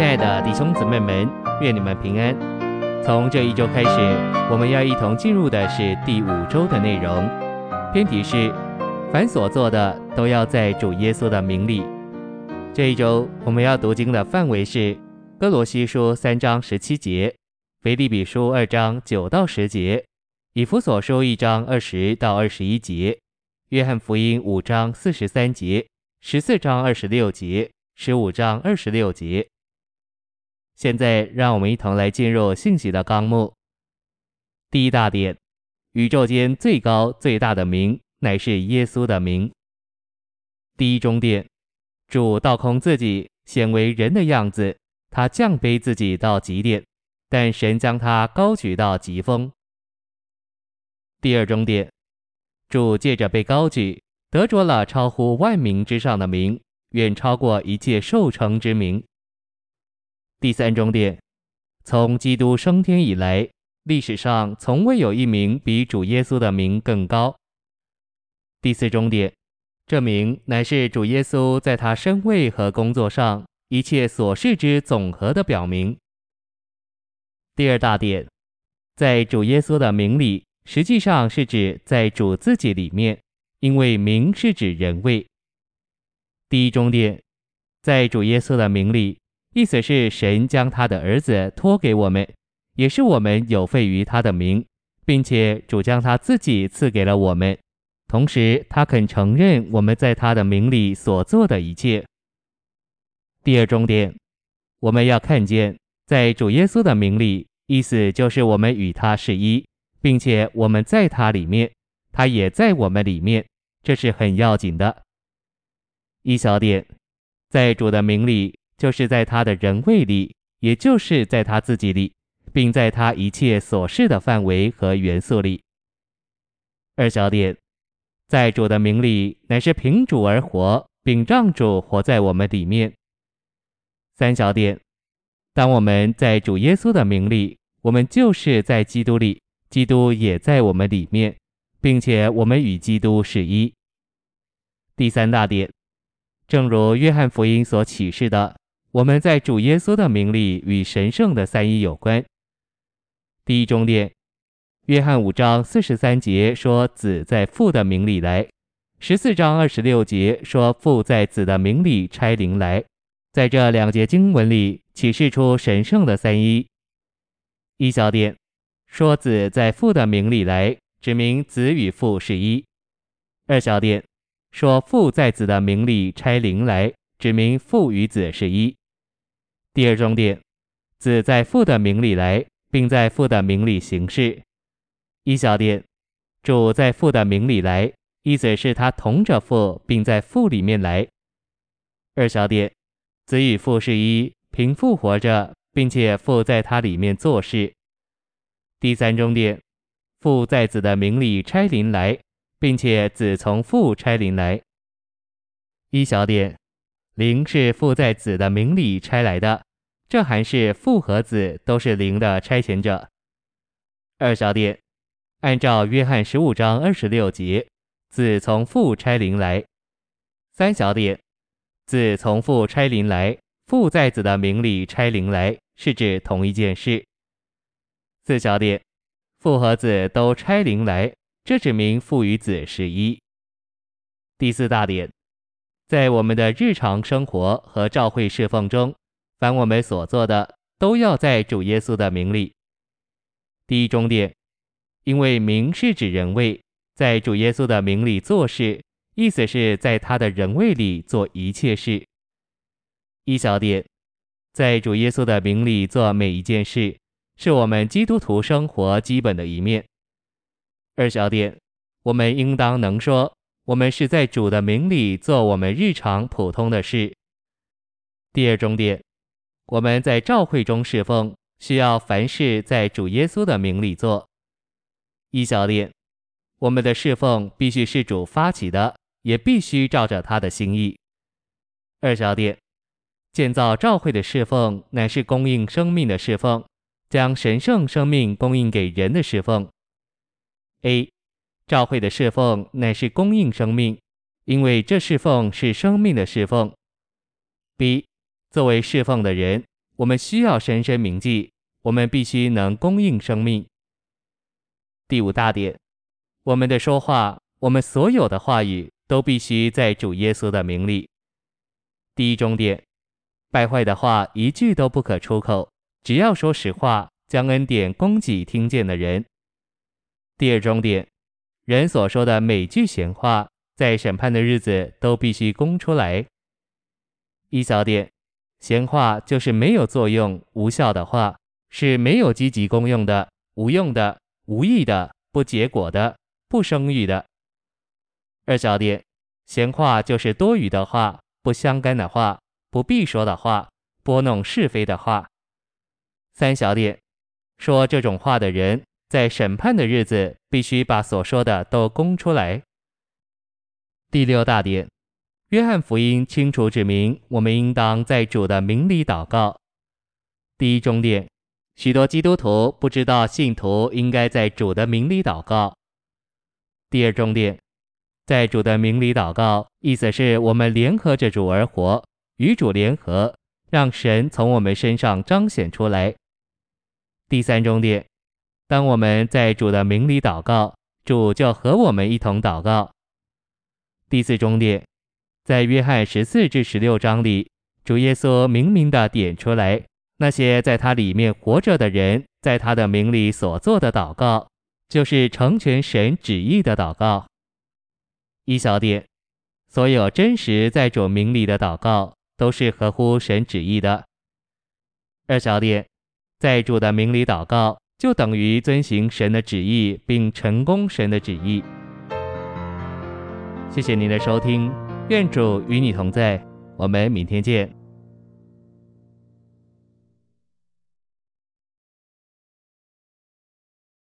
亲爱的弟兄姊妹们，愿你们平安。从这一周开始，我们要一同进入的是第五周的内容。篇题是：凡所做的，都要在主耶稣的名里。这一周我们要读经的范围是：哥罗西书三章十七节，腓立比书二章九到十节，以弗所书一章二十到二十一节，约翰福音五章四十三节，十四章二十六节，十五章二十六节。现在，让我们一同来进入信息的纲目。第一大点：宇宙间最高最大的名，乃是耶稣的名。第一中点：主倒空自己，显为人的样子，他降卑自己到极点，但神将他高举到极峰。第二中点：主借着被高举，得着了超乎万名之上的名，远超过一切受称之名。第三终点，从基督升天以来，历史上从未有一名比主耶稣的名更高。第四终点，这名乃是主耶稣在他身位和工作上一切所事之总和的表明。第二大点，在主耶稣的名里，实际上是指在主自己里面，因为名是指人位。第一终点，在主耶稣的名里。意思是神将他的儿子托给我们，也是我们有份于他的名，并且主将他自己赐给了我们，同时他肯承认我们在他的名里所做的一切。第二重点，我们要看见在主耶稣的名里，意思就是我们与他是一，并且我们在他里面，他也在我们里面，这是很要紧的。一小点，在主的名里。就是在他的人位里，也就是在他自己里，并在他一切所事的范围和元素里。二小点，在主的名里，乃是凭主而活，并让主活在我们里面。三小点，当我们在主耶稣的名里，我们就是在基督里，基督也在我们里面，并且我们与基督是一。第三大点，正如约翰福音所启示的。我们在主耶稣的名里与神圣的三一有关。第一中点，约翰五章四十三节说子在父的名里来；十四章二十六节说父在子的名里差灵来。在这两节经文里启示出神圣的三一。一小点，说子在父的名里来，指明子与父是一；二小点，说父在子的名里差灵来，指明父与子是一。第二重点，子在父的名里来，并在父的名里行事。一小点，主在父的名里来，意思是他同着父，并在父里面来。二小点，子与父是一，凭父活着，并且父在他里面做事。第三重点，父在子的名里差灵来，并且子从父差灵来。一小点。灵是父在子的名里差来的，这还是父和子都是灵的差遣者。二小点，按照约翰十五章二十六节，子从父差灵来。三小点，子从父差灵来，父在子的名里差灵来，是指同一件事。四小点，父和子都差灵来，这指明父与子是一。第四大点。在我们的日常生活和教会侍奉中，凡我们所做的，都要在主耶稣的名里。第一终点，因为名是指人位，在主耶稣的名里做事，意思是在他的人位里做一切事。一小点，在主耶稣的名里做每一件事，是我们基督徒生活基本的一面。二小点，我们应当能说。我们是在主的名里做我们日常普通的事。第二重点，我们在教会中侍奉，需要凡事在主耶稣的名里做。一小点，我们的侍奉必须是主发起的，也必须照着他的心意。二小点，建造教会的侍奉乃是供应生命的侍奉，将神圣生命供应给人的侍奉。A。教会的侍奉乃是供应生命，因为这侍奉是生命的侍奉。B，作为侍奉的人，我们需要深深铭记，我们必须能供应生命。第五大点，我们的说话，我们所有的话语都必须在主耶稣的名里。第一终点，败坏的话一句都不可出口，只要说实话，将恩典供给听见的人。第二终点，人所说的每句闲话，在审判的日子都必须供出来。一小点。闲话就是没有作用、无效的话，是没有积极功用的、无用的、无益的、不结果的、不生育的。二小点，闲话就是多余的话、不相干的话、不必说的话、拨弄是非的话。三小点，说这种话的人，在审判的日子必须把所说的都供出来。第六大点。约翰福音清楚指明，我们应当在主的名里祷告。第一重点，许多基督徒不知道信徒应该在主的名里祷告。第二重点，在主的名里祷告，意思是我们联合着主而活，与主联合，让神从我们身上彰显出来。第三重点，当我们在主的名里祷告，主就和我们一同祷告。第四重点。在约翰十四至十六章里，主耶稣明明的点出来，那些在他里面活着的人，在他的名里所做的祷告，就是成全神旨意的祷告。一小点，所有真实在主名里的祷告，都是合乎神旨意的。二小点，在主的名里祷告，就等于遵行神的旨意，并成功神的旨意。谢谢您的收听。愿主与你同在，我们明天见。